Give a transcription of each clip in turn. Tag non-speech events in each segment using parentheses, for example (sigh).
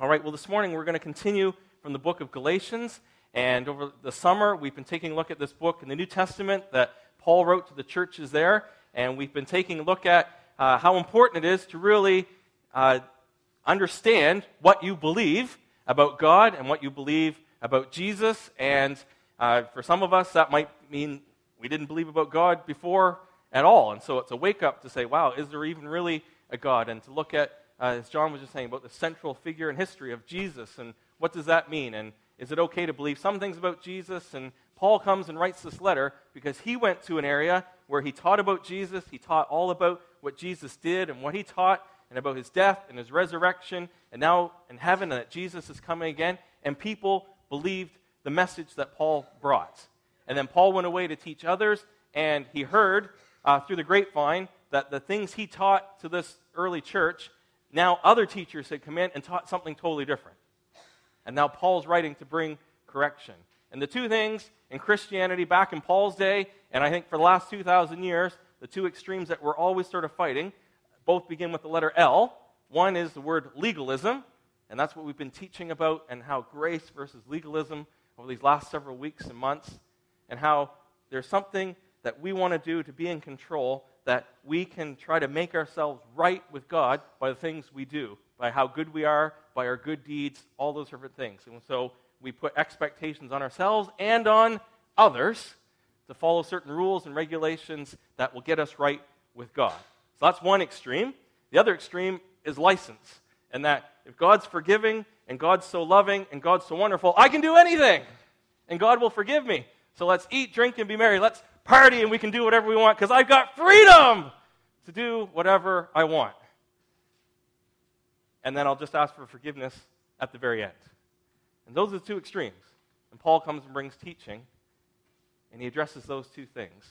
All right, well, this morning we're going to continue from the book of Galatians. And over the summer, we've been taking a look at this book in the New Testament that Paul wrote to the churches there. And we've been taking a look at uh, how important it is to really uh, understand what you believe about God and what you believe about Jesus. And uh, for some of us, that might mean we didn't believe about God before at all. And so it's a wake up to say, wow, is there even really a God? And to look at uh, as John was just saying, about the central figure in history of Jesus and what does that mean? And is it okay to believe some things about Jesus? And Paul comes and writes this letter because he went to an area where he taught about Jesus. He taught all about what Jesus did and what he taught and about his death and his resurrection and now in heaven and that Jesus is coming again. And people believed the message that Paul brought. And then Paul went away to teach others, and he heard uh, through the grapevine that the things he taught to this early church now, other teachers had come in and taught something totally different. And now Paul's writing to bring correction. And the two things in Christianity back in Paul's day, and I think for the last 2,000 years, the two extremes that we're always sort of fighting, both begin with the letter L. One is the word legalism, and that's what we've been teaching about, and how grace versus legalism over these last several weeks and months, and how there's something that we want to do to be in control that we can try to make ourselves right with God by the things we do, by how good we are, by our good deeds, all those different things. And so we put expectations on ourselves and on others to follow certain rules and regulations that will get us right with God. So that's one extreme. The other extreme is license, and that if God's forgiving and God's so loving and God's so wonderful, I can do anything and God will forgive me. So let's eat, drink, and be merry. Let's party and we can do whatever we want because I've got freedom to do whatever I want. And then I'll just ask for forgiveness at the very end. And those are the two extremes. And Paul comes and brings teaching, and he addresses those two things.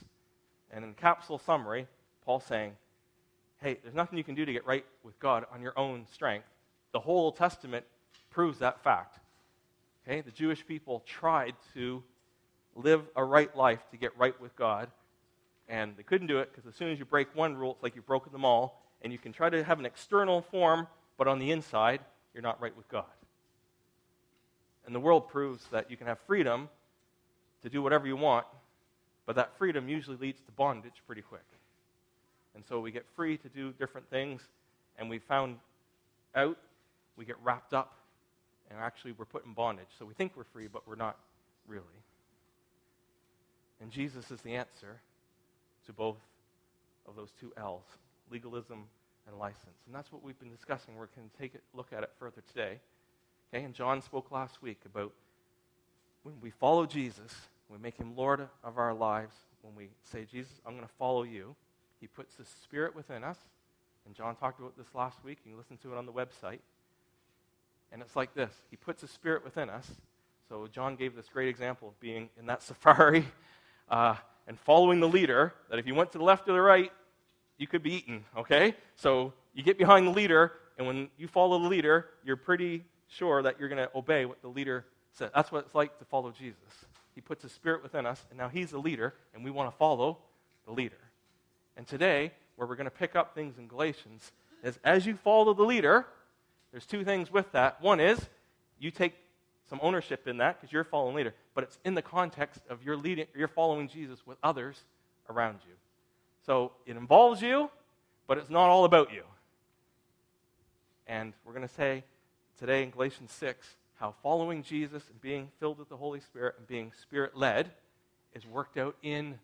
And in capsule summary, Paul's saying, hey, there's nothing you can do to get right with God on your own strength. The whole Old Testament proves that fact. Okay? The Jewish people tried to live a right life to get right with God. And they couldn't do it because as soon as you break one rule, it's like you've broken them all. And you can try to have an external form, but on the inside, you're not right with God. And the world proves that you can have freedom to do whatever you want, but that freedom usually leads to bondage pretty quick. And so we get free to do different things, and we found out we get wrapped up, and actually we're put in bondage. So we think we're free, but we're not really. And Jesus is the answer to both of those two L's legalism and license. And that's what we've been discussing. We're going to take a look at it further today. Okay, and John spoke last week about when we follow Jesus, we make him Lord of our lives, when we say, Jesus, I'm going to follow you, he puts the Spirit within us. And John talked about this last week. You can listen to it on the website. And it's like this He puts a Spirit within us. So John gave this great example of being in that (laughs) safari uh, and following the leader, that if you went to the left or the right, you could be eaten, okay? So you get behind the leader, and when you follow the leader, you're pretty sure that you're going to obey what the leader says. That's what it's like to follow Jesus. He puts a spirit within us, and now he's the leader, and we want to follow the leader. And today, where we're going to pick up things in Galatians, is as you follow the leader, there's two things with that. One is you take some ownership in that because you're following leader, but it's in the context of your leading, you're following Jesus with others around you. So it involves you, but it's not all about you. And we're going to say today in Galatians 6 how following Jesus and being filled with the Holy Spirit and being spirit led is worked out in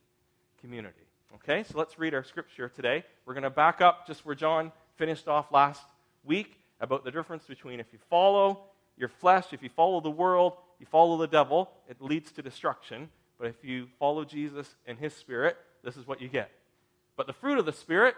community. Okay, so let's read our scripture today. We're going to back up just where John finished off last week about the difference between if you follow your flesh, if you follow the world, you follow the devil, it leads to destruction. But if you follow Jesus and his spirit, this is what you get. But the fruit of the spirit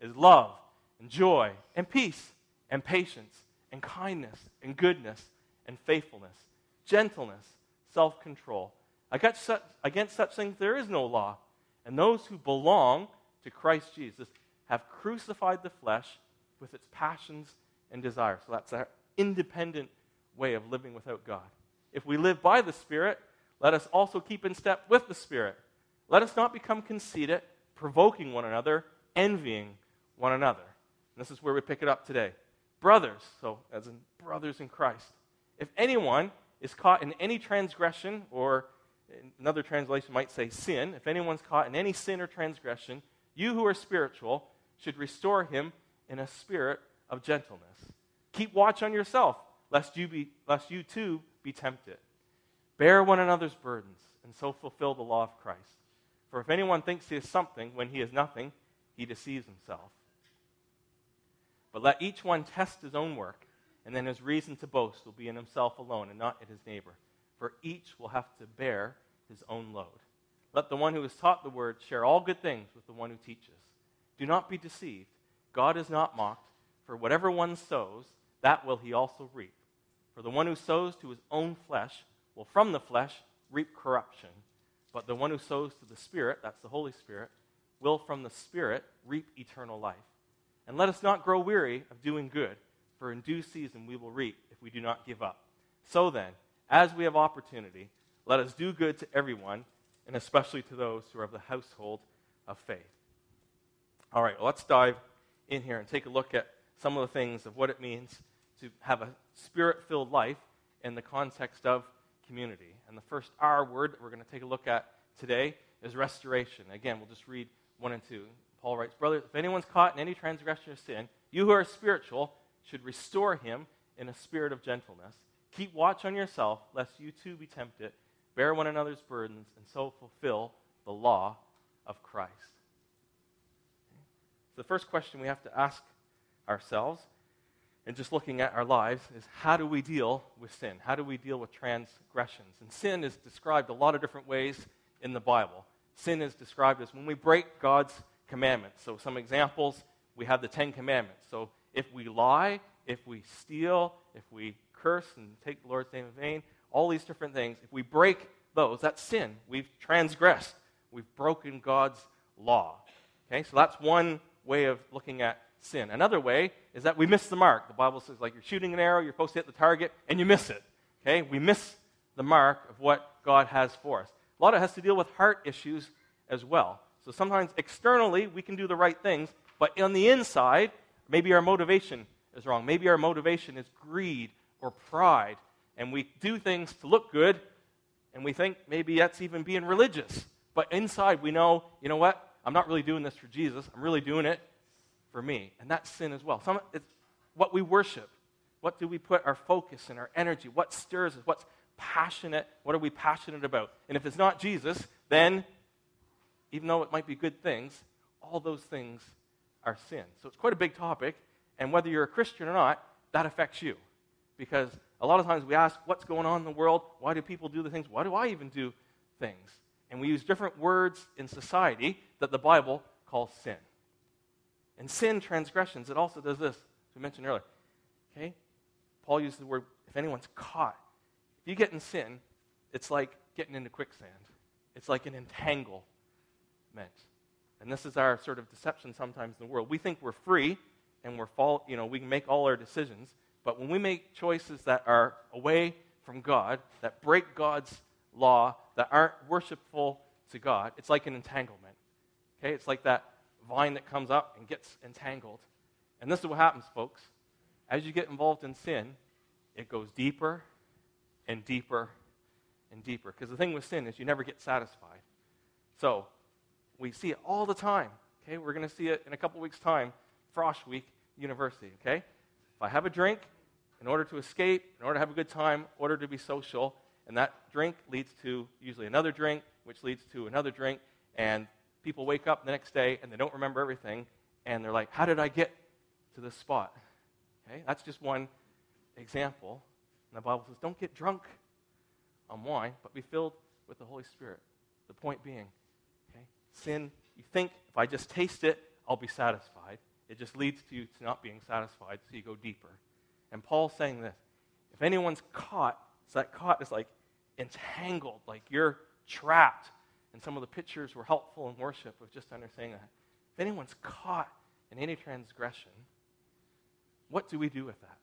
is love and joy and peace and patience and kindness and goodness and faithfulness, gentleness, self control. Against such, against such things there is no law. And those who belong to Christ Jesus have crucified the flesh with its passions and desires. So that's our independent way of living without God. If we live by the Spirit, let us also keep in step with the Spirit. Let us not become conceited, provoking one another, envying one another. And this is where we pick it up today. brothers, so as in brothers in Christ, if anyone is caught in any transgression, or another translation might say sin, if anyone's caught in any sin or transgression, you who are spiritual should restore him in a spirit of gentleness. Keep watch on yourself, lest you, be, lest you too be tempted. Bear one another's burdens, and so fulfill the law of Christ. For if anyone thinks he is something when he is nothing, he deceives himself. But let each one test his own work, and then his reason to boast will be in himself alone and not in his neighbor. For each will have to bear his own load. Let the one who is taught the word share all good things with the one who teaches. Do not be deceived. God is not mocked, for whatever one sows, that will he also reap. For the one who sows to his own flesh will from the flesh reap corruption. But the one who sows to the Spirit, that's the Holy Spirit, will from the Spirit reap eternal life. And let us not grow weary of doing good, for in due season we will reap if we do not give up. So then, as we have opportunity, let us do good to everyone, and especially to those who are of the household of faith. All right, well, let's dive in here and take a look at some of the things of what it means to have a spirit filled life in the context of community. And the first R word that we're going to take a look at today is restoration. Again, we'll just read 1 and 2. Paul writes, Brothers, if anyone's caught in any transgression or sin, you who are spiritual should restore him in a spirit of gentleness. Keep watch on yourself, lest you too be tempted. Bear one another's burdens, and so fulfill the law of Christ. So the first question we have to ask ourselves and just looking at our lives is how do we deal with sin? How do we deal with transgressions? And sin is described a lot of different ways in the Bible. Sin is described as when we break God's commandments. So, some examples we have the Ten Commandments. So, if we lie, if we steal, if we curse and take the Lord's name in vain, all these different things, if we break those, that's sin. We've transgressed, we've broken God's law. Okay, so that's one way of looking at sin. Another way is that we miss the mark. The Bible says, like, you're shooting an arrow, you're supposed to hit the target, and you miss it. Okay? We miss the mark of what God has for us. A lot of it has to deal with heart issues as well. So sometimes externally, we can do the right things, but on the inside, maybe our motivation is wrong. Maybe our motivation is greed or pride, and we do things to look good, and we think maybe that's even being religious. But inside, we know, you know what? I'm not really doing this for Jesus. I'm really doing it for me. And that's sin as well. Some, it's what we worship. What do we put our focus and our energy? What stirs us? What's passionate? What are we passionate about? And if it's not Jesus, then even though it might be good things, all those things are sin. So it's quite a big topic. And whether you're a Christian or not, that affects you. Because a lot of times we ask, what's going on in the world? Why do people do the things? Why do I even do things? And we use different words in society that the Bible calls sin. And sin, transgressions, it also does this, as we mentioned earlier. Okay? Paul uses the word, if anyone's caught. If you get in sin, it's like getting into quicksand. It's like an entanglement. And this is our sort of deception sometimes in the world. We think we're free and we're fall, you know, we can make all our decisions, but when we make choices that are away from God, that break God's law, that aren't worshipful to God, it's like an entanglement. Okay? It's like that vine that comes up and gets entangled. And this is what happens, folks. As you get involved in sin, it goes deeper and deeper and deeper. Because the thing with sin is you never get satisfied. So we see it all the time. Okay, we're going to see it in a couple weeks' time, Frosh Week University. Okay, if I have a drink, in order to escape, in order to have a good time, in order to be social, and that drink leads to usually another drink, which leads to another drink, and people wake up the next day and they don't remember everything, and they're like, How did I get to this spot? Okay, that's just one example. And the Bible says, Don't get drunk on wine, but be filled with the Holy Spirit. The point being, okay, sin, you think if I just taste it, I'll be satisfied. It just leads to you to not being satisfied, so you go deeper. And Paul's saying this if anyone's caught, so that caught is like entangled, like you're trapped and some of the pictures were helpful in worship of just understanding that. If anyone's caught in any transgression, what do we do with that?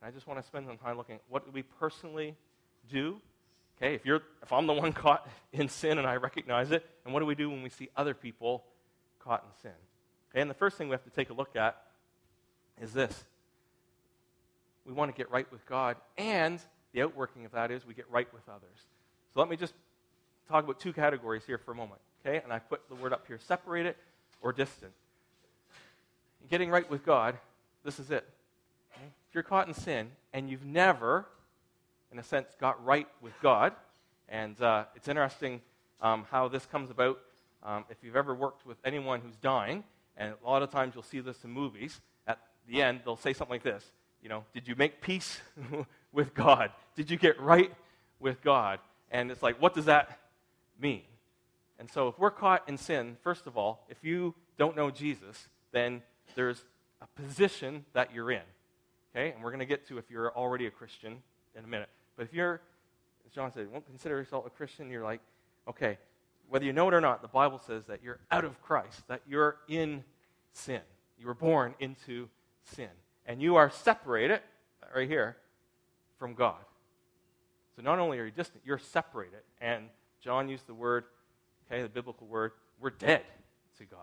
And I just want to spend some time looking at what do we personally do? Okay, if you're if I'm the one (laughs) caught in sin and I recognize it, and what do we do when we see other people caught in sin? Okay, and the first thing we have to take a look at is this. we want to get right with God, and the outworking of that is we get right with others. So let me just talk about two categories here for a moment, okay? And I put the word up here separated or distant. Getting right with God, this is it. Okay? If you're caught in sin and you've never, in a sense, got right with God, and uh, it's interesting um, how this comes about. Um, if you've ever worked with anyone who's dying, and a lot of times you'll see this in movies, at the end they'll say something like this You know, did you make peace (laughs) with God? Did you get right with God? And it's like, what does that mean? And so, if we're caught in sin, first of all, if you don't know Jesus, then there's a position that you're in. Okay? And we're going to get to if you're already a Christian in a minute. But if you're, as John said, won't consider yourself a Christian, you're like, okay, whether you know it or not, the Bible says that you're out of Christ, that you're in sin. You were born into sin. And you are separated, right here, from God. So not only are you distant, you're separated. And John used the word, okay, the biblical word, we're dead to God.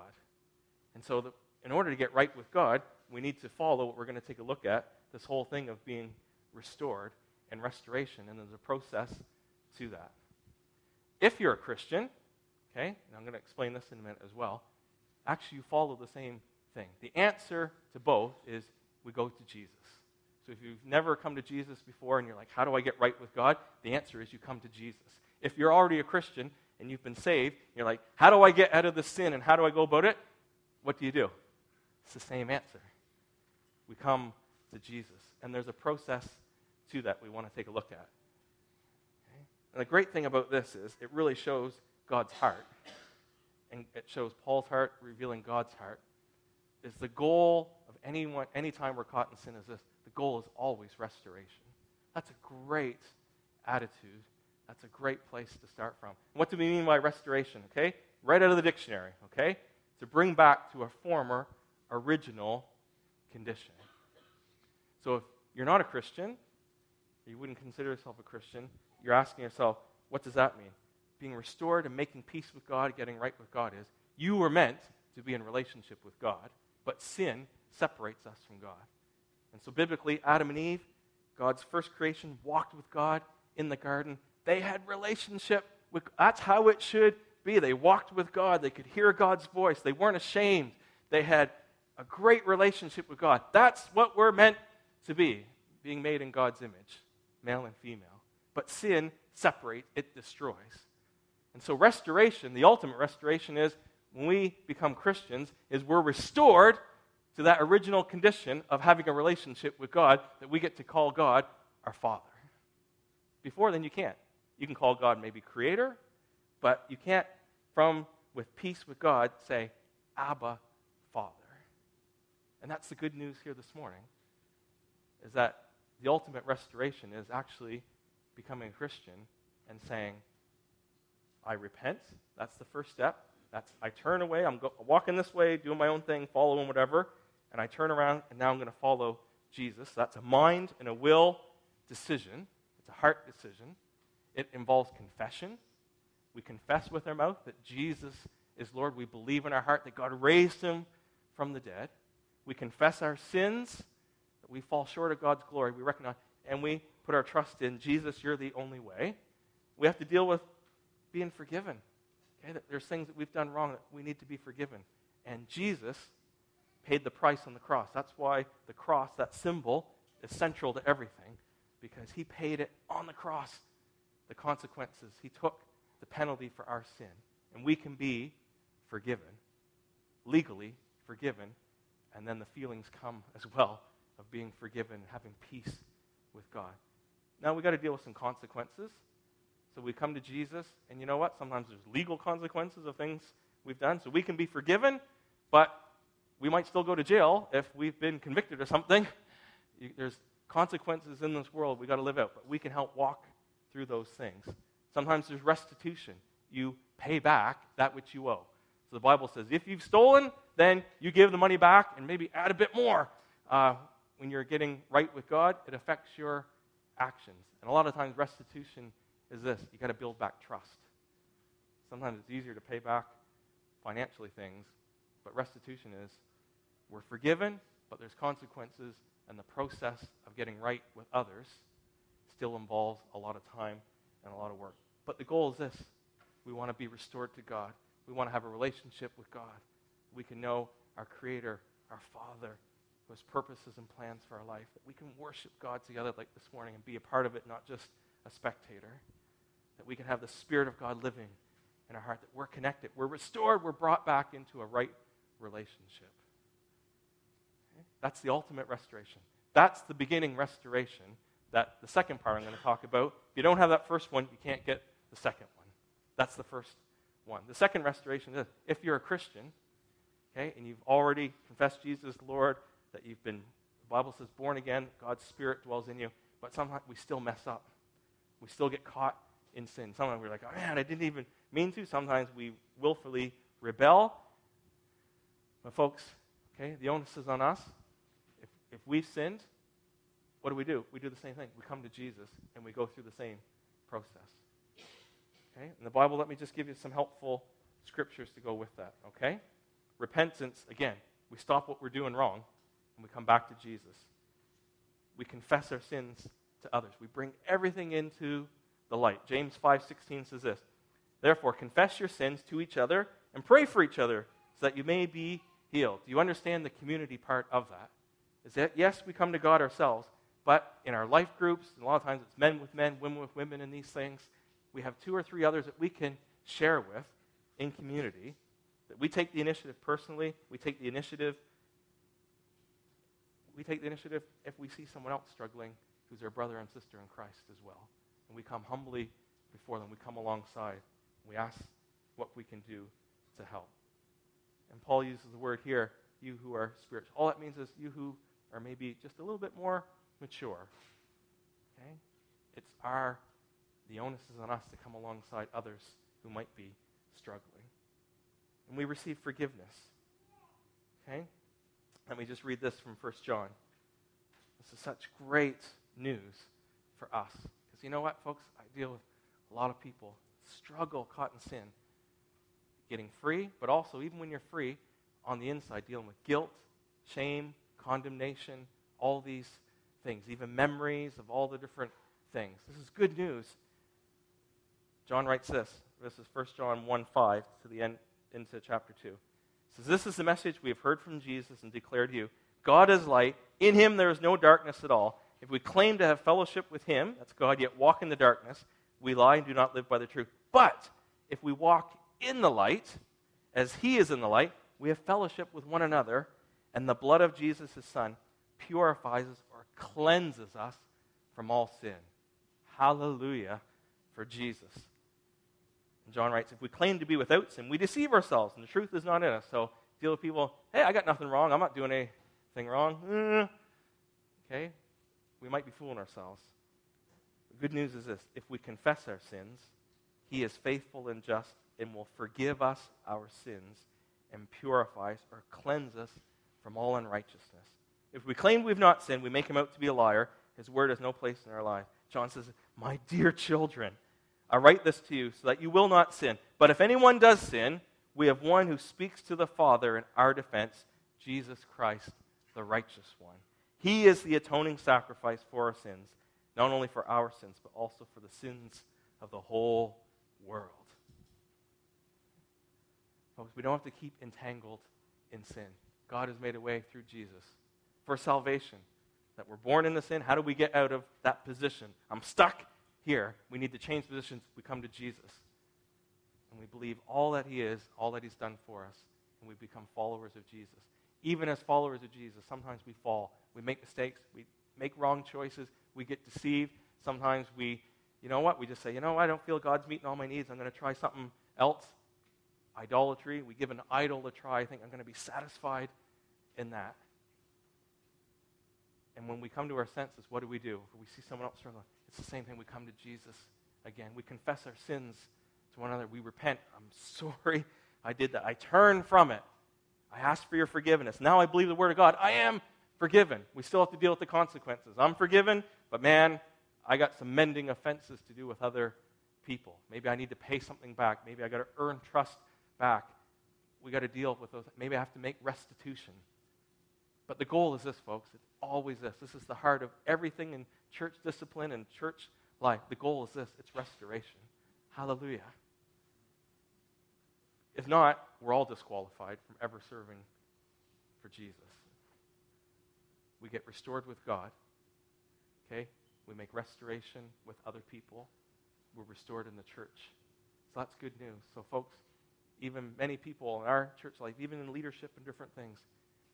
And so the, in order to get right with God, we need to follow what we're going to take a look at this whole thing of being restored and restoration. And there's a process to that. If you're a Christian, okay, and I'm going to explain this in a minute as well, actually you follow the same thing. The answer to both is we go to Jesus. So if you've never come to Jesus before and you're like, how do I get right with God? The answer is you come to Jesus. If you're already a Christian and you've been saved, you're like, how do I get out of this sin and how do I go about it? What do you do? It's the same answer. We come to Jesus. And there's a process to that we want to take a look at. Okay? And the great thing about this is it really shows God's heart. And it shows Paul's heart, revealing God's heart. Is the goal of anyone, anytime we're caught in sin is this the goal is always restoration. That's a great attitude. That's a great place to start from. What do we mean by restoration? Okay? Right out of the dictionary, okay? To bring back to a former, original condition. So if you're not a Christian, you wouldn't consider yourself a Christian, you're asking yourself, what does that mean? Being restored and making peace with God, getting right with God is you were meant to be in relationship with God, but sin separates us from God. And so, biblically, Adam and Eve, God's first creation, walked with God in the garden. They had relationship with that's how it should be. They walked with God. They could hear God's voice. They weren't ashamed. They had a great relationship with God. That's what we're meant to be, being made in God's image, male and female. But sin separates, it destroys. And so restoration, the ultimate restoration is when we become Christians, is we're restored to that original condition of having a relationship with God that we get to call God our Father. Before then, you can't. You can call God maybe Creator, but you can't, from with peace with God, say, Abba, Father. And that's the good news here this morning, is that the ultimate restoration is actually becoming a Christian and saying, I repent. That's the first step. That's I turn away. I'm go, walking this way, doing my own thing, following whatever and I turn around and now I'm going to follow Jesus. That's a mind and a will decision, it's a heart decision. It involves confession. We confess with our mouth that Jesus is Lord. We believe in our heart that God raised him from the dead. We confess our sins, that we fall short of God's glory. We recognize, and we put our trust in Jesus, you're the only way. We have to deal with being forgiven. Okay, that there's things that we've done wrong that we need to be forgiven. And Jesus paid the price on the cross. That's why the cross, that symbol, is central to everything, because he paid it on the cross. The consequences, he took the penalty for our sin. And we can be forgiven, legally forgiven, and then the feelings come as well of being forgiven and having peace with God. Now we've got to deal with some consequences. So we come to Jesus, and you know what? Sometimes there's legal consequences of things we've done. So we can be forgiven, but we might still go to jail if we've been convicted or something. There's consequences in this world we got to live out, but we can help walk through those things. Sometimes there's restitution. You pay back that which you owe. So the Bible says if you've stolen, then you give the money back and maybe add a bit more. Uh, when you're getting right with God, it affects your actions. And a lot of times, restitution is this you got to build back trust. Sometimes it's easier to pay back financially things, but restitution is we're forgiven, but there's consequences and the process of getting right with others still involves a lot of time and a lot of work. But the goal is this we want to be restored to God. We want to have a relationship with God. We can know our Creator, our Father, who has purposes and plans for our life. That we can worship God together like this morning and be a part of it, not just a spectator. That we can have the Spirit of God living in our heart, that we're connected, we're restored, we're brought back into a right relationship. Okay? That's the ultimate restoration. That's the beginning restoration that the second part I'm going to talk about. If you don't have that first one, you can't get the second one. That's the first one. The second restoration is if you're a Christian, okay, and you've already confessed Jesus Lord, that you've been, the Bible says, born again, God's Spirit dwells in you, but sometimes we still mess up. We still get caught in sin. Sometimes we're like, oh man, I didn't even mean to. Sometimes we willfully rebel. But folks, okay, the onus is on us. If, if we've sinned, what do we do? We do the same thing. We come to Jesus and we go through the same process. Okay? In the Bible, let me just give you some helpful scriptures to go with that. Okay? Repentance, again, we stop what we're doing wrong and we come back to Jesus. We confess our sins to others. We bring everything into the light. James 5:16 says this: Therefore, confess your sins to each other and pray for each other so that you may be healed. Do you understand the community part of that? Is that yes, we come to God ourselves, but in our life groups, a lot of times it's men with men, women with women in these things, we have two or three others that we can share with in community. That we take the initiative personally, we take the initiative. We take the initiative if we see someone else struggling who's our brother and sister in Christ as well. And we come humbly before them. We come alongside. We ask what we can do to help. And Paul uses the word here, you who are spiritual. All that means is you who are maybe just a little bit more mature. Okay? It's our, the onus is on us to come alongside others who might be struggling. And we receive forgiveness. Okay? Let me just read this from 1 John. This is such great news for us. Because you know what, folks? I deal with a lot of people struggle caught in sin. Getting free, but also, even when you're free, on the inside, dealing with guilt, shame, condemnation, all these things, even memories of all the different things. This is good news. John writes this. This is 1 John 1 5 to the end into chapter 2. It says, This is the message we have heard from Jesus and declared to you. God is light. In him there is no darkness at all. If we claim to have fellowship with him, that's God, yet walk in the darkness, we lie and do not live by the truth. But if we walk in the light, as he is in the light, we have fellowship with one another, and the blood of Jesus, his son, purifies us cleanses us from all sin. Hallelujah for Jesus. And John writes, if we claim to be without sin, we deceive ourselves, and the truth is not in us. So deal with people, hey, I got nothing wrong. I'm not doing anything wrong. Eh. Okay? We might be fooling ourselves. The good news is this if we confess our sins, he is faithful and just and will forgive us our sins and purify us or cleanse us from all unrighteousness. If we claim we've not sinned, we make him out to be a liar. His word has no place in our life. John says, My dear children, I write this to you so that you will not sin. But if anyone does sin, we have one who speaks to the Father in our defense, Jesus Christ, the righteous one. He is the atoning sacrifice for our sins, not only for our sins, but also for the sins of the whole world. Folks, we don't have to keep entangled in sin. God has made a way through Jesus for salvation. That we're born into sin. How do we get out of that position? I'm stuck here. We need to change positions. We come to Jesus. And we believe all that He is, all that He's done for us. And we become followers of Jesus. Even as followers of Jesus, sometimes we fall. We make mistakes. We make wrong choices. We get deceived. Sometimes we, you know what? We just say, you know, I don't feel God's meeting all my needs. I'm going to try something else. Idolatry. We give an idol a try. I think I'm going to be satisfied in that. And when we come to our senses, what do we do? If we see someone else struggling, it's the same thing. We come to Jesus again. We confess our sins to one another. We repent. I'm sorry I did that. I turn from it. I ask for your forgiveness. Now I believe the Word of God. I am forgiven. We still have to deal with the consequences. I'm forgiven, but man, I got some mending offenses to do with other people. Maybe I need to pay something back. Maybe I got to earn trust back. We got to deal with those. Maybe I have to make restitution. But the goal is this, folks. It's always this. This is the heart of everything in church discipline and church life. The goal is this it's restoration. Hallelujah. If not, we're all disqualified from ever serving for Jesus. We get restored with God. Okay? We make restoration with other people. We're restored in the church. So that's good news. So, folks, even many people in our church life, even in leadership and different things,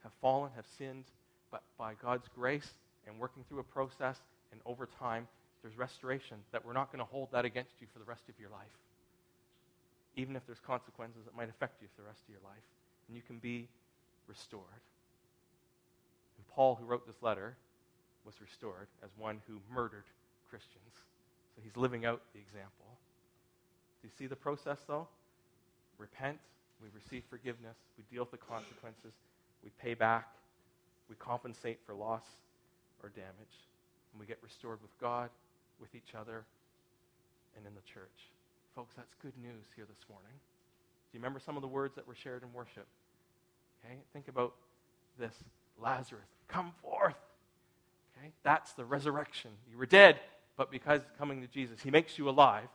have fallen, have sinned, but by God's grace and working through a process and over time, there's restoration that we're not going to hold that against you for the rest of your life. Even if there's consequences that might affect you for the rest of your life. And you can be restored. And Paul, who wrote this letter, was restored as one who murdered Christians. So he's living out the example. Do you see the process, though? Repent, we receive forgiveness, we deal with the consequences, we pay back, we compensate for loss or damage, and we get restored with God, with each other, and in the church. Folks, that's good news here this morning. Do you remember some of the words that were shared in worship? Okay, think about this Lazarus, come forth. Okay, that's the resurrection. You were dead, but because coming to Jesus, he makes you alive.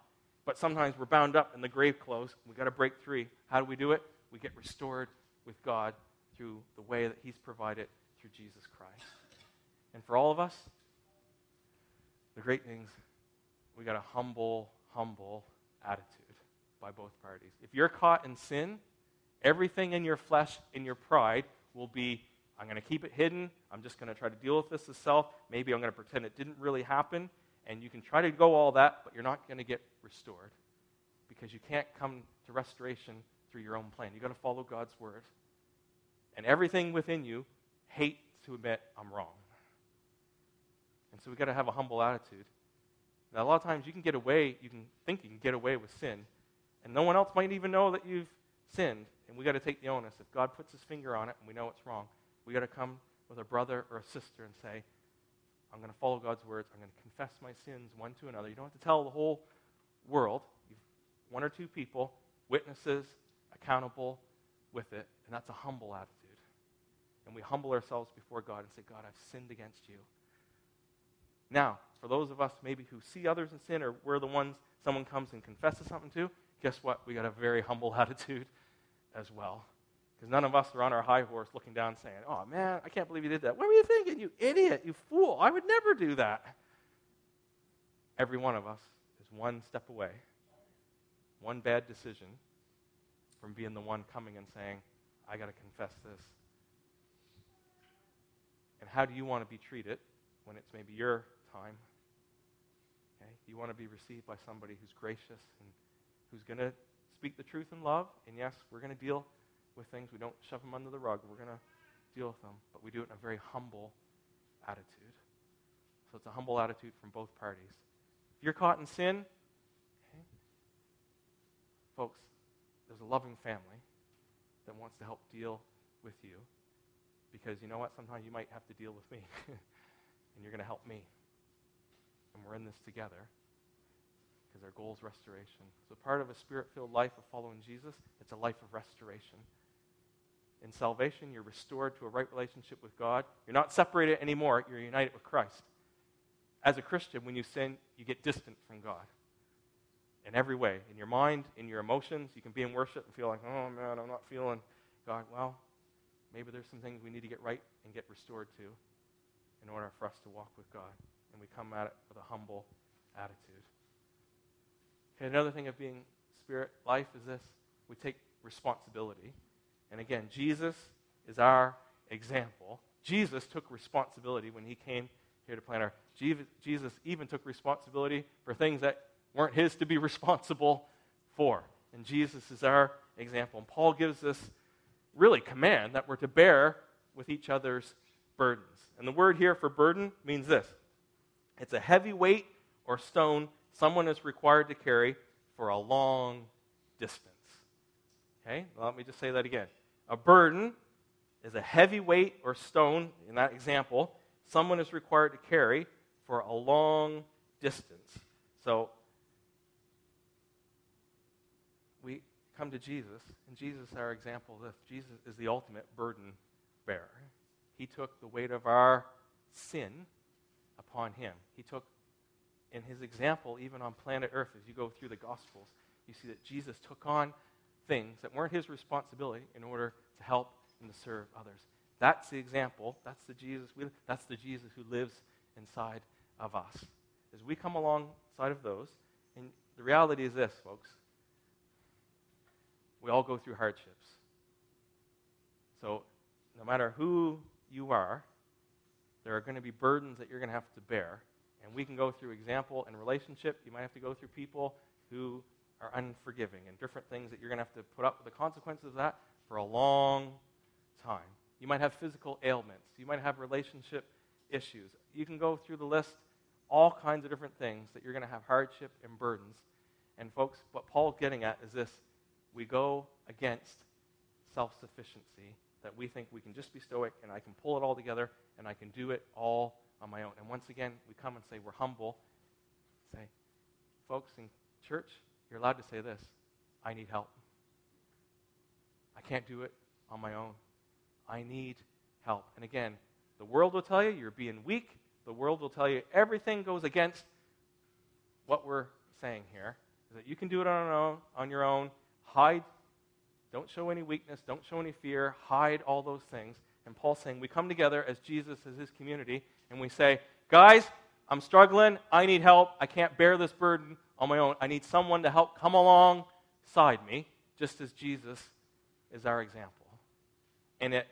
But sometimes we're bound up in the grave clothes. We've got to break free. How do we do it? We get restored with God through the way that He's provided through Jesus Christ. And for all of us, the great things, we got a humble, humble attitude by both parties. If you're caught in sin, everything in your flesh, in your pride, will be I'm going to keep it hidden. I'm just going to try to deal with this as self. Maybe I'm going to pretend it didn't really happen. And you can try to go all that, but you're not going to get restored because you can't come to restoration through your own plan. You've got to follow God's word. And everything within you hates to admit I'm wrong. And so we've got to have a humble attitude. Now, a lot of times you can get away, you can think you can get away with sin, and no one else might even know that you've sinned. And we've got to take the onus. If God puts his finger on it and we know it's wrong, we've got to come with a brother or a sister and say, I'm going to follow God's words. I'm going to confess my sins one to another. You don't have to tell the whole world. You've one or two people, witnesses, accountable with it, and that's a humble attitude. And we humble ourselves before God and say, God, I've sinned against you. Now, for those of us maybe who see others in sin, or we're the ones someone comes and confesses something to, guess what? We got a very humble (laughs) attitude as well. Because none of us are on our high horse looking down saying, Oh man, I can't believe you did that. What were you thinking, you idiot, you fool? I would never do that. Every one of us is one step away, one bad decision from being the one coming and saying, I got to confess this. And how do you want to be treated when it's maybe your time? Okay? You want to be received by somebody who's gracious and who's going to speak the truth in love. And yes, we're going to deal with things. We don't shove them under the rug. We're going to deal with them. But we do it in a very humble attitude. So it's a humble attitude from both parties. If you're caught in sin, okay, folks, there's a loving family that wants to help deal with you. Because you know what? Sometimes you might have to deal with me. (laughs) and you're going to help me. And we're in this together because our goal is restoration. So, part of a spirit filled life of following Jesus, it's a life of restoration. In salvation, you're restored to a right relationship with God. You're not separated anymore, you're united with Christ. As a Christian, when you sin, you get distant from God. In every way. In your mind, in your emotions, you can be in worship and feel like, oh man, I'm not feeling God. Well, maybe there's some things we need to get right and get restored to in order for us to walk with God. And we come at it with a humble attitude. Okay, another thing of being spirit life is this we take responsibility. And again, Jesus is our example. Jesus took responsibility when he came here to plant our. Jesus even took responsibility for things that weren't his to be responsible for. And Jesus is our example. And Paul gives this really command that we're to bear with each other's burdens. And the word here for burden means this it's a heavy weight or stone someone is required to carry for a long distance. Okay, well, let me just say that again. A burden is a heavy weight or stone, in that example, someone is required to carry for a long distance. So, we come to Jesus, and Jesus our example this. Jesus is the ultimate burden bearer. He took the weight of our sin upon him. He took, in his example, even on planet Earth, as you go through the Gospels, you see that Jesus took on things that weren't his responsibility in order to help and to serve others. That's the example. That's the Jesus. We, that's the Jesus who lives inside of us. As we come alongside of those, and the reality is this, folks. We all go through hardships. So, no matter who you are, there are going to be burdens that you're going to have to bear. And we can go through example and relationship. You might have to go through people who are unforgiving and different things that you're going to have to put up with the consequences of that for a long time. You might have physical ailments. You might have relationship issues. You can go through the list, all kinds of different things that you're going to have hardship and burdens. And, folks, what Paul's getting at is this we go against self sufficiency, that we think we can just be stoic and I can pull it all together and I can do it all on my own. And once again, we come and say we're humble. Say, folks in church, you're allowed to say this I need help. I can't do it on my own. I need help. And again, the world will tell you you're being weak. The world will tell you everything goes against what we're saying here. Is that you can do it on your own, on your own. Hide. Don't show any weakness. Don't show any fear. Hide all those things. And Paul's saying we come together as Jesus as his community and we say, guys, I'm struggling. I need help. I can't bear this burden on my own. I need someone to help come alongside me, just as Jesus is our example. And it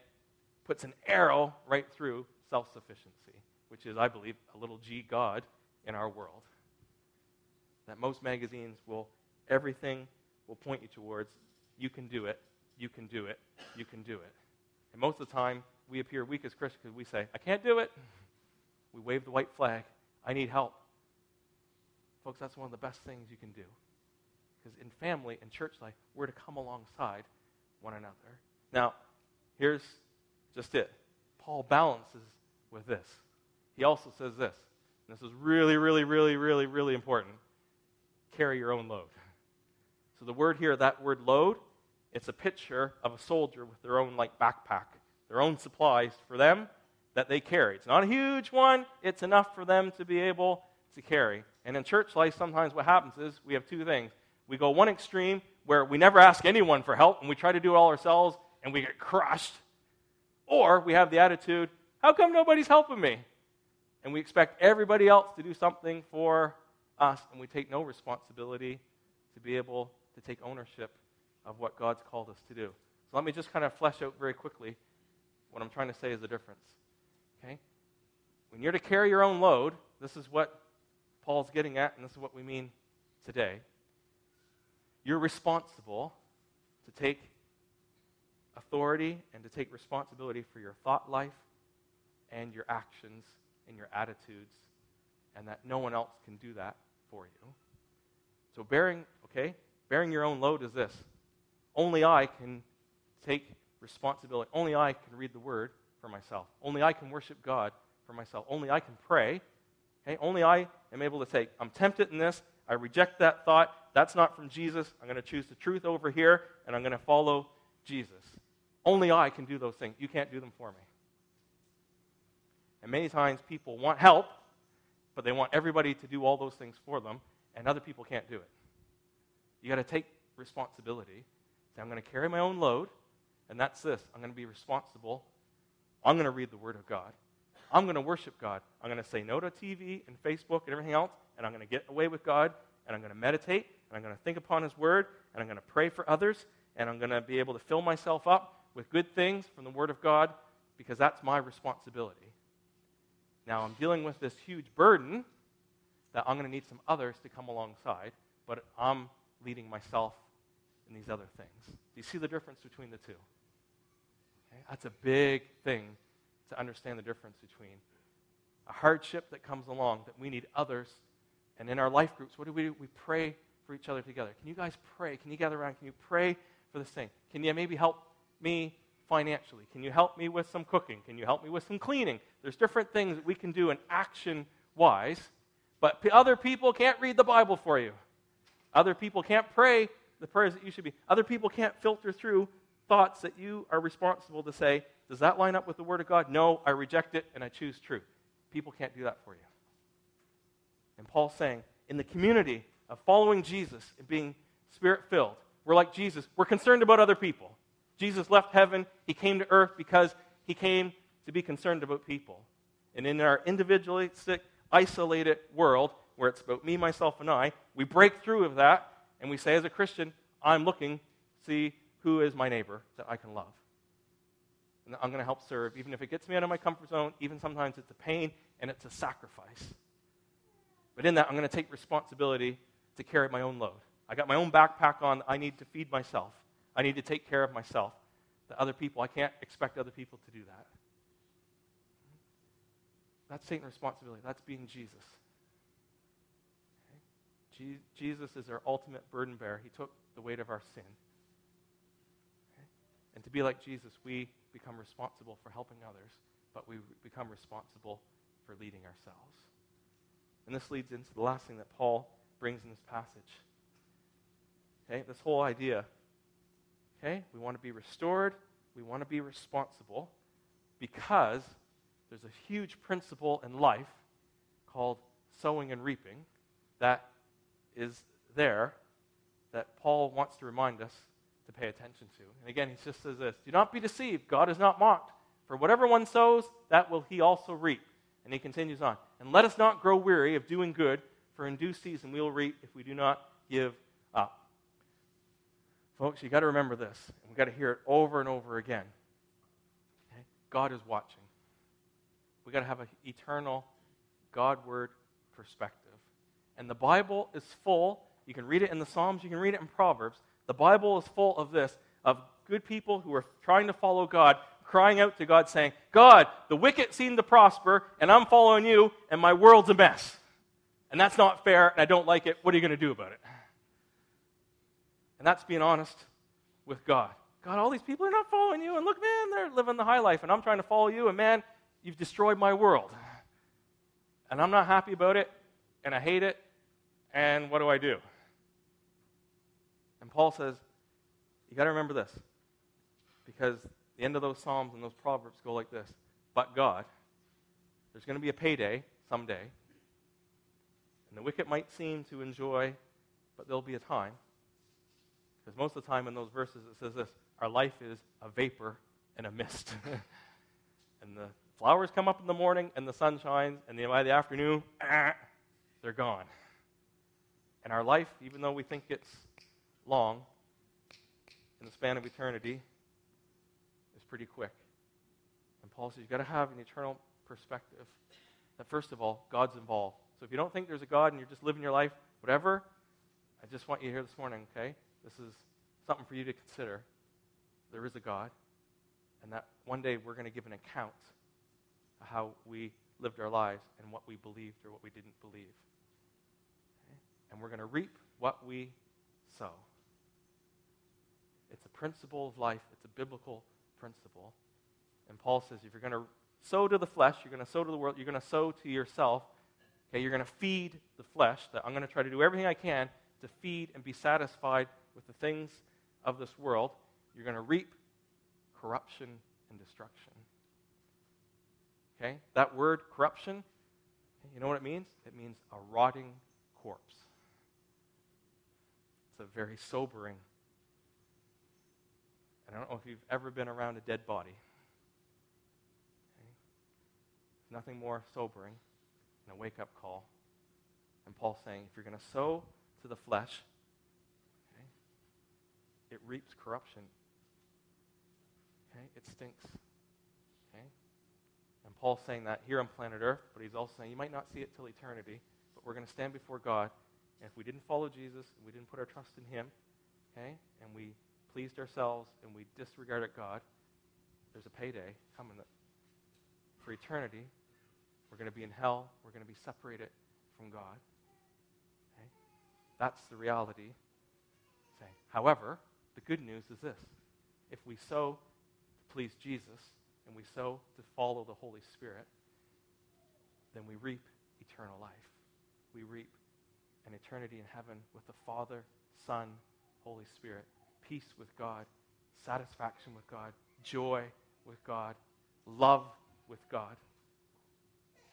puts an arrow right through self sufficiency, which is, I believe, a little g God in our world. That most magazines will, everything will point you towards you can do it, you can do it, you can do it. And most of the time, we appear weak as Christians because we say, I can't do it. We wave the white flag. I need help. Folks, that's one of the best things you can do. Because in family and church life, we're to come alongside one another. Now, here's just it. Paul balances with this. He also says this. this is really, really, really, really, really important. Carry your own load. So the word here, that word load, it's a picture of a soldier with their own like backpack, their own supplies for them that they carry. It's not a huge one, it's enough for them to be able to carry. And in church life, sometimes what happens is we have two things. We go one extreme where we never ask anyone for help and we try to do it all ourselves and we get crushed. Or we have the attitude, how come nobody's helping me? And we expect everybody else to do something for us and we take no responsibility to be able to take ownership of what God's called us to do. So let me just kind of flesh out very quickly what I'm trying to say is the difference. Okay? When you're to carry your own load, this is what Paul's getting at, and this is what we mean today. You're responsible to take authority and to take responsibility for your thought life and your actions and your attitudes, and that no one else can do that for you. So, bearing, okay, bearing your own load is this only I can take responsibility. Only I can read the word for myself. Only I can worship God for myself. Only I can pray. Okay? Only I am able to say, I'm tempted in this. I reject that thought. That's not from Jesus. I'm going to choose the truth over here, and I'm going to follow Jesus. Only I can do those things. You can't do them for me. And many times people want help, but they want everybody to do all those things for them, and other people can't do it. You got to take responsibility Say, I'm going to carry my own load, and that's this I'm going to be responsible. I'm going to read the Word of God. I'm going to worship God. I'm going to say no to TV and Facebook and everything else, and I'm going to get away with God, and I'm going to meditate, and I'm going to think upon His Word, and I'm going to pray for others, and I'm going to be able to fill myself up with good things from the Word of God because that's my responsibility. Now, I'm dealing with this huge burden that I'm going to need some others to come alongside, but I'm leading myself and these other things. Do you see the difference between the two? Okay? That's a big thing to understand the difference between a hardship that comes along that we need others. And in our life groups, what do we do? We pray for each other together. Can you guys pray? Can you gather around? Can you pray for this thing? Can you maybe help me financially? Can you help me with some cooking? Can you help me with some cleaning? There's different things that we can do in action wise, but other people can't read the Bible for you. Other people can't pray the prayers that you should be. Other people can't filter through thoughts that you are responsible to say, Does that line up with the Word of God? No, I reject it and I choose truth. People can't do that for you. And Paul's saying, in the community of following Jesus and being spirit filled, we're like Jesus. We're concerned about other people. Jesus left heaven, he came to earth because he came to be concerned about people. And in our individualistic, isolated world, where it's about me, myself, and I, we break through of that and we say, as a Christian, I'm looking to see who is my neighbor that I can love. And I'm going to help serve, even if it gets me out of my comfort zone, even sometimes it's a pain and it's a sacrifice. But in that, I'm going to take responsibility to carry my own load. I got my own backpack on. I need to feed myself. I need to take care of myself. The other people, I can't expect other people to do that. That's taking responsibility. That's being Jesus. Okay? Jesus is our ultimate burden bearer. He took the weight of our sin. Okay? And to be like Jesus, we become responsible for helping others, but we become responsible for leading ourselves. And this leads into the last thing that Paul brings in this passage. Okay, this whole idea. Okay, we want to be restored, we want to be responsible because there's a huge principle in life called sowing and reaping that is there that Paul wants to remind us to pay attention to. And again, he just says this Do not be deceived. God is not mocked. For whatever one sows, that will he also reap. And he continues on. And let us not grow weary of doing good, for in due season we will reap if we do not give up. Folks, you got to remember this. And We've got to hear it over and over again. Okay? God is watching. We've got to have an eternal Godward perspective. And the Bible is full. You can read it in the Psalms, you can read it in Proverbs. The Bible is full of this, of good people who are trying to follow God, crying out to God, saying, God, the wicked seem to prosper, and I'm following you, and my world's a mess. And that's not fair, and I don't like it. What are you going to do about it? And that's being honest with God. God, all these people are not following you, and look, man, they're living the high life, and I'm trying to follow you, and man, you've destroyed my world. And I'm not happy about it, and I hate it, and what do I do? And Paul says, you got to remember this, because the end of those Psalms and those Proverbs go like this But God, there's going to be a payday someday. And the wicked might seem to enjoy, but there'll be a time. Because most of the time in those verses it says this our life is a vapor and a mist. (laughs) and the flowers come up in the morning and the sun shines, and by the afternoon, ah, (clears throat) they're gone. And our life, even though we think it's long, in the span of eternity, is pretty quick. And Paul says you've got to have an eternal perspective. That first of all, God's involved. So if you don't think there's a God and you're just living your life, whatever, I just want you to hear this morning, okay? This is something for you to consider. There is a God, and that one day we're going to give an account of how we lived our lives and what we believed or what we didn't believe. And we're going to reap what we sow. It's a principle of life, it's a biblical principle. And Paul says if you're going to sow to the flesh, you're going to sow to the world, you're going to sow to yourself. Okay, you're going to feed the flesh. That I'm going to try to do everything I can to feed and be satisfied with the things of this world. You're going to reap corruption and destruction. Okay? That word corruption, you know what it means? It means a rotting corpse. A very sobering And I don't know if you've ever been around a dead body. Okay? Nothing more sobering than a wake up call. And Paul's saying if you're going to sow to the flesh, okay, it reaps corruption. Okay? It stinks. Okay? And Paul's saying that here on planet Earth, but he's also saying you might not see it till eternity, but we're going to stand before God. And if we didn't follow Jesus, we didn't put our trust in him, okay, and we pleased ourselves and we disregarded God, there's a payday coming for eternity. We're going to be in hell. We're going to be separated from God. Okay? That's the reality. However, the good news is this if we sow to please Jesus and we sow to follow the Holy Spirit, then we reap eternal life. We reap an eternity in heaven with the Father, Son, Holy Spirit peace with God, satisfaction with God, joy with God, love with God.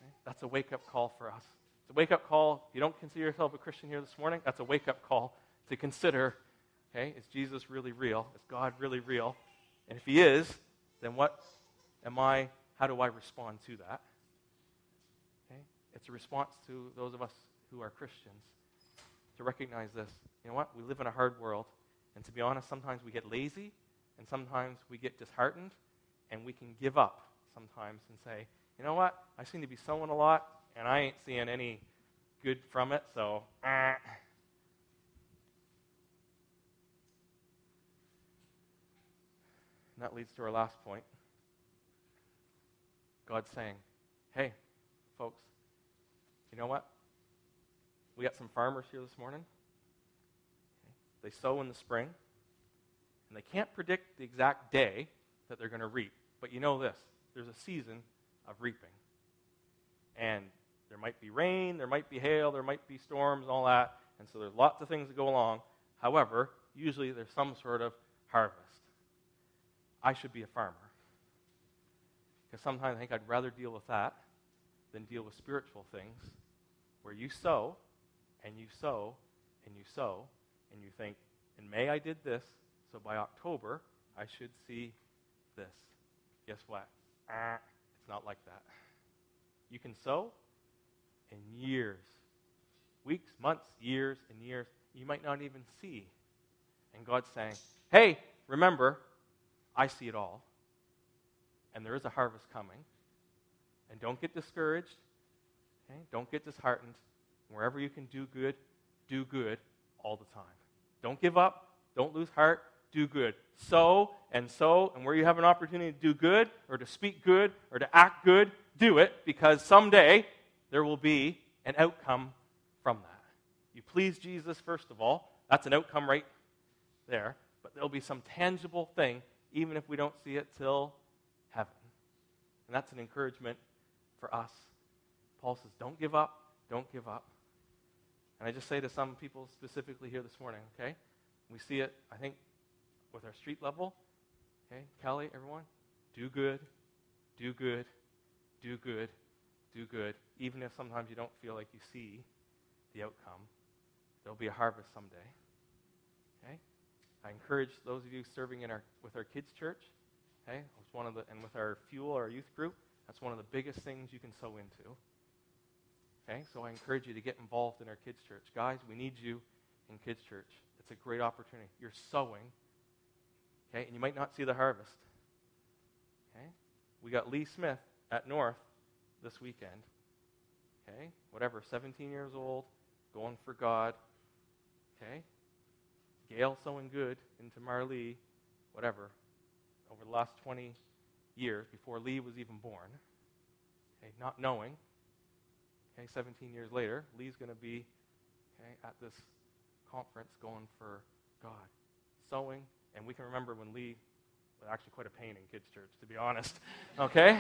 Okay? That's a wake up call for us. It's a wake up call. If you don't consider yourself a Christian here this morning, that's a wake up call to consider okay, is Jesus really real? Is God really real? And if he is, then what am I, how do I respond to that? Okay? It's a response to those of us who are Christians to recognize this. You know what? We live in a hard world. And to be honest, sometimes we get lazy and sometimes we get disheartened and we can give up sometimes and say, you know what? I seem to be sowing a lot and I ain't seeing any good from it, so. Eh. And that leads to our last point. God's saying, hey, folks, you know what? We got some farmers here this morning. They sow in the spring, and they can't predict the exact day that they're going to reap. But you know this there's a season of reaping. And there might be rain, there might be hail, there might be storms, all that. And so there's lots of things that go along. However, usually there's some sort of harvest. I should be a farmer. Because sometimes I think I'd rather deal with that than deal with spiritual things where you sow and you sow and you sow and you think, in May I did this, so by October I should see this. Guess what? Ah, it's not like that. You can sow in years, weeks, months, years, and years. You might not even see. And God's saying, hey, remember, I see it all. And there is a harvest coming. And don't get discouraged. Okay? Don't get disheartened. Wherever you can do good, do good all the time. Don't give up. Don't lose heart. Do good. Sow and sow, and where you have an opportunity to do good or to speak good or to act good, do it because someday there will be an outcome from that. You please Jesus, first of all. That's an outcome right there. But there'll be some tangible thing, even if we don't see it till heaven. And that's an encouragement for us. Paul says, don't give up. Don't give up. And I just say to some people specifically here this morning, okay? We see it, I think, with our street level. Okay? Kelly, everyone, do good, do good, do good, do good. Even if sometimes you don't feel like you see the outcome, there'll be a harvest someday. Okay? I encourage those of you serving in our, with our kids' church, okay? It's one of the, and with our fuel, our youth group, that's one of the biggest things you can sow into. Okay? So I encourage you to get involved in our kids' church. Guys, we need you in kids' church. It's a great opportunity. You're sowing, okay? And you might not see the harvest. Okay? We got Lee Smith at North this weekend. Okay? Whatever, 17 years old, going for God. Okay? Gail sowing good into Marlee, whatever, over the last 20 years before Lee was even born. Okay? Not knowing Okay, 17 years later, Lee's going to be okay, at this conference going for God, sowing. And we can remember when Lee was actually quite a pain in kids' church, to be honest. (laughs) Okay?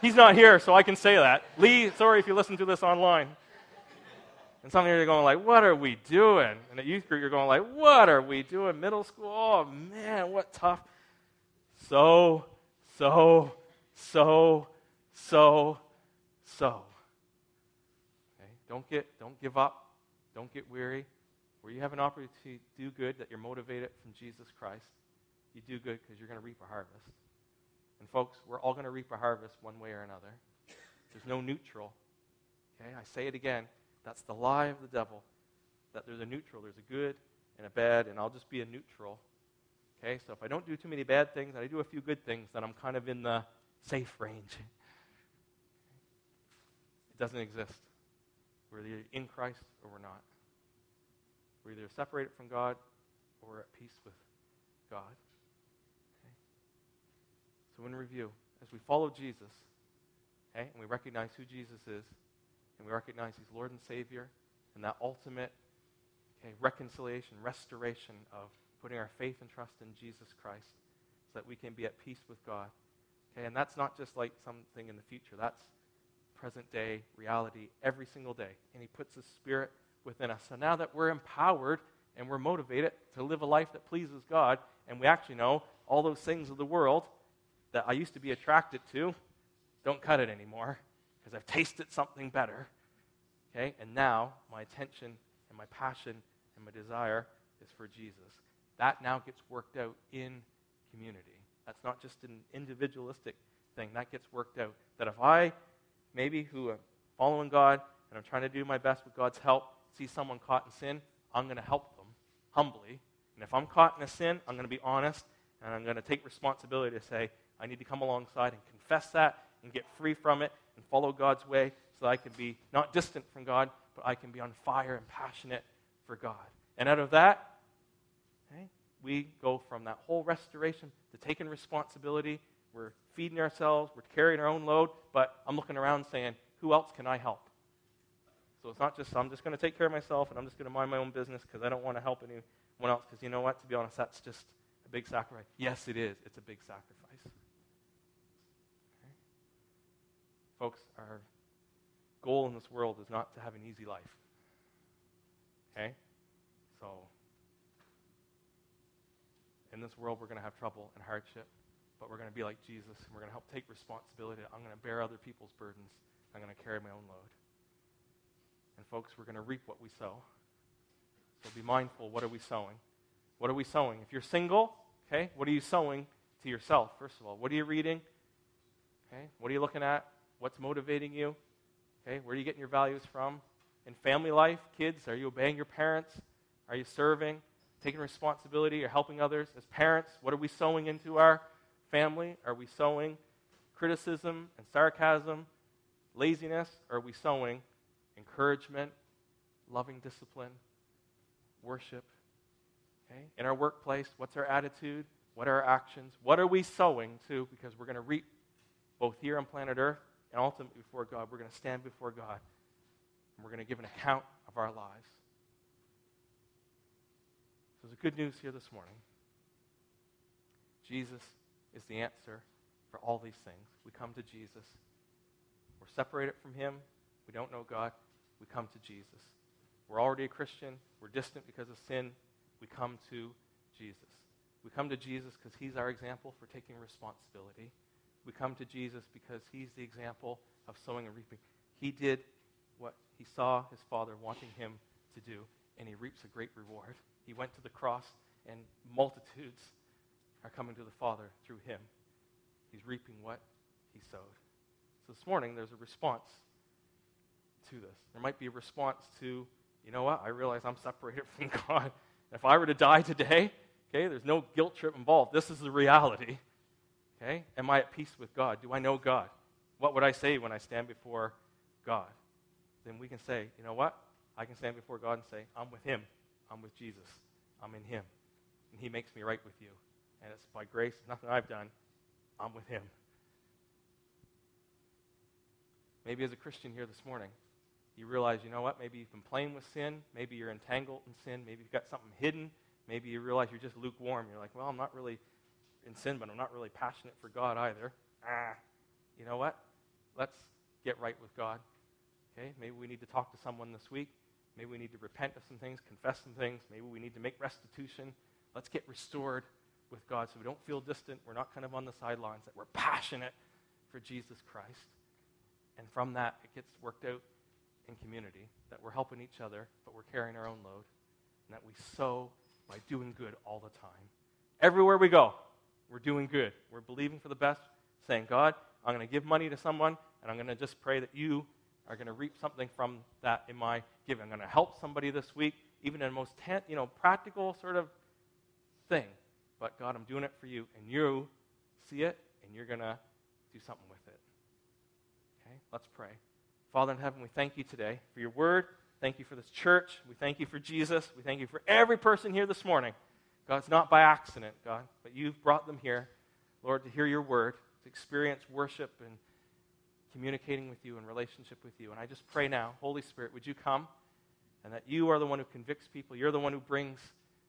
He's not here, so I can say that. Lee, sorry if you listen to this online. And some of you are going like, what are we doing? And at youth group, you're going like, what are we doing? Middle school? Oh, man, what tough. So, so, so so, so. Okay? Don't, get, don't give up. Don't get weary. Where you have an opportunity to do good, that you're motivated from Jesus Christ, you do good because you're going to reap a harvest. And folks, we're all going to reap a harvest one way or another. There's no neutral. Okay? I say it again. That's the lie of the devil. That there's a neutral. There's a good and a bad, and I'll just be a neutral. Okay? So if I don't do too many bad things and I do a few good things, then I'm kind of in the safe range. Doesn't exist. We're either in Christ or we're not. We're either separated from God or we're at peace with God. Okay? So, in review, as we follow Jesus, okay, and we recognize who Jesus is, and we recognize He's Lord and Savior, and that ultimate okay, reconciliation, restoration of putting our faith and trust in Jesus Christ so that we can be at peace with God. Okay, and that's not just like something in the future. That's present day reality every single day. And He puts His Spirit within us. So now that we're empowered and we're motivated to live a life that pleases God And we actually know all those things of the world that I used to be attracted to don't cut it anymore because I've tasted something better. Okay? And now my attention and my passion and my desire is for Jesus. That now gets worked out in community. That's not just an individualistic thing. That gets worked out. That if I, maybe who am following God and I'm trying to do my best with God's help, see someone caught in sin, I'm going to help them humbly. And if I'm caught in a sin, I'm going to be honest and I'm going to take responsibility to say, I need to come alongside and confess that and get free from it and follow God's way so that I can be not distant from God, but I can be on fire and passionate for God. And out of that, okay, we go from that whole restoration to taking responsibility. We're feeding ourselves, we're carrying our own load, but I'm looking around saying, who else can I help? So it's not just, I'm just going to take care of myself and I'm just going to mind my own business because I don't want to help anyone else. Because you know what? To be honest, that's just a big sacrifice. Yes, it is. It's a big sacrifice. Okay? Folks, our goal in this world is not to have an easy life. Okay? So, in this world, we're going to have trouble and hardship, but we're going to be like Jesus, and we're going to help take responsibility. I'm going to bear other people's burdens. I'm going to carry my own load. And, folks, we're going to reap what we sow. So be mindful what are we sowing? What are we sowing? If you're single, okay, what are you sowing to yourself, first of all? What are you reading? Okay, what are you looking at? What's motivating you? Okay, where are you getting your values from? In family life, kids, are you obeying your parents? Are you serving, taking responsibility, or helping others? As parents, what are we sowing into our family? Are we sowing criticism and sarcasm, laziness? Are we sowing encouragement, loving discipline, worship? Okay? In our workplace, what's our attitude? What are our actions? What are we sowing to? Because we're going to reap both here on planet Earth and ultimately before God. We're going to stand before God and we're going to give an account of our lives. So there's good news here this morning. Jesus is the answer for all these things. We come to Jesus. We're separated from Him. We don't know God. We come to Jesus. We're already a Christian. We're distant because of sin we come to Jesus. We come to Jesus because he's our example for taking responsibility. We come to Jesus because he's the example of sowing and reaping. He did what he saw his father wanting him to do, and he reaps a great reward. He went to the cross, and multitudes are coming to the Father through him. He's reaping what he sowed. So this morning, there's a response to this. There might be a response to, you know what, I realize I'm separated (laughs) from God. If I were to die today, okay, there's no guilt trip involved. This is the reality. Okay? Am I at peace with God? Do I know God? What would I say when I stand before God? Then we can say, you know what? I can stand before God and say, I'm with Him. I'm with Jesus. I'm in Him. And He makes me right with you. And it's by grace, nothing I've done. I'm with Him. Maybe as a Christian here this morning, you realize, you know what, maybe you've been playing with sin. Maybe you're entangled in sin. Maybe you've got something hidden. Maybe you realize you're just lukewarm. You're like, well, I'm not really in sin, but I'm not really passionate for God either. Ah, you know what? Let's get right with God. Okay? Maybe we need to talk to someone this week. Maybe we need to repent of some things, confess some things. Maybe we need to make restitution. Let's get restored with God so we don't feel distant. We're not kind of on the sidelines, that we're passionate for Jesus Christ. And from that, it gets worked out in community, that we're helping each other, but we're carrying our own load, and that we sow by doing good all the time. Everywhere we go, we're doing good. We're believing for the best, saying, God, I'm going to give money to someone, and I'm going to just pray that you are going to reap something from that in my giving. I'm going to help somebody this week, even in the most ten, you know, practical sort of thing. But God, I'm doing it for you, and you see it, and you're going to do something with it. Okay, let's pray. Father in heaven, we thank you today for your word. Thank you for this church. We thank you for Jesus. We thank you for every person here this morning. God, it's not by accident, God, but you've brought them here, Lord, to hear your word, to experience worship and communicating with you and relationship with you. And I just pray now, Holy Spirit, would you come and that you are the one who convicts people. You're the one who brings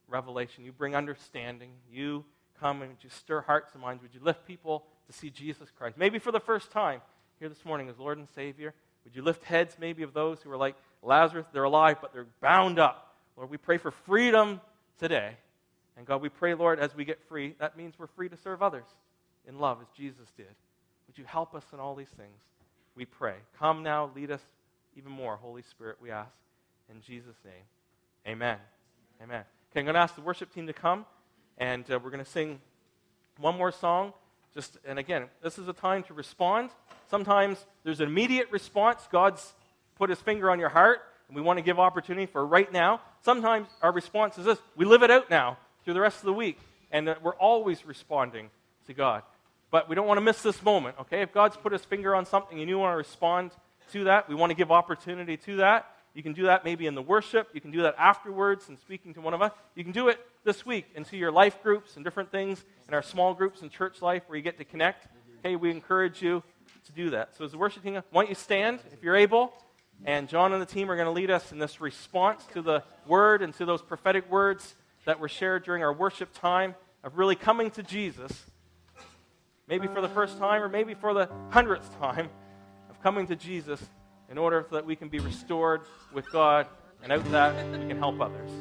revelation. You bring understanding. You come and you stir hearts and minds. Would you lift people to see Jesus Christ? Maybe for the first time here this morning as Lord and Savior. Would you lift heads maybe of those who are like Lazarus? They're alive, but they're bound up. Lord, we pray for freedom today. And God, we pray, Lord, as we get free, that means we're free to serve others in love as Jesus did. Would you help us in all these things? We pray. Come now, lead us even more, Holy Spirit, we ask. In Jesus' name, amen. Amen. Okay, I'm going to ask the worship team to come, and uh, we're going to sing one more song. Just and again, this is a time to respond. Sometimes there's an immediate response. God's put his finger on your heart, and we want to give opportunity for right now. Sometimes our response is this we live it out now through the rest of the week, and we're always responding to God. But we don't want to miss this moment, okay? If God's put his finger on something and you want to respond to that, we want to give opportunity to that. You can do that maybe in the worship. You can do that afterwards and speaking to one of us. You can do it this week into your life groups and different things in our small groups and church life where you get to connect. Okay, we encourage you to do that. So as the worship team, why don't you stand if you're able? And John and the team are going to lead us in this response to the word and to those prophetic words that were shared during our worship time of really coming to Jesus, maybe for the first time or maybe for the hundredth time, of coming to Jesus in order so that we can be restored with God, and out of that we can help others.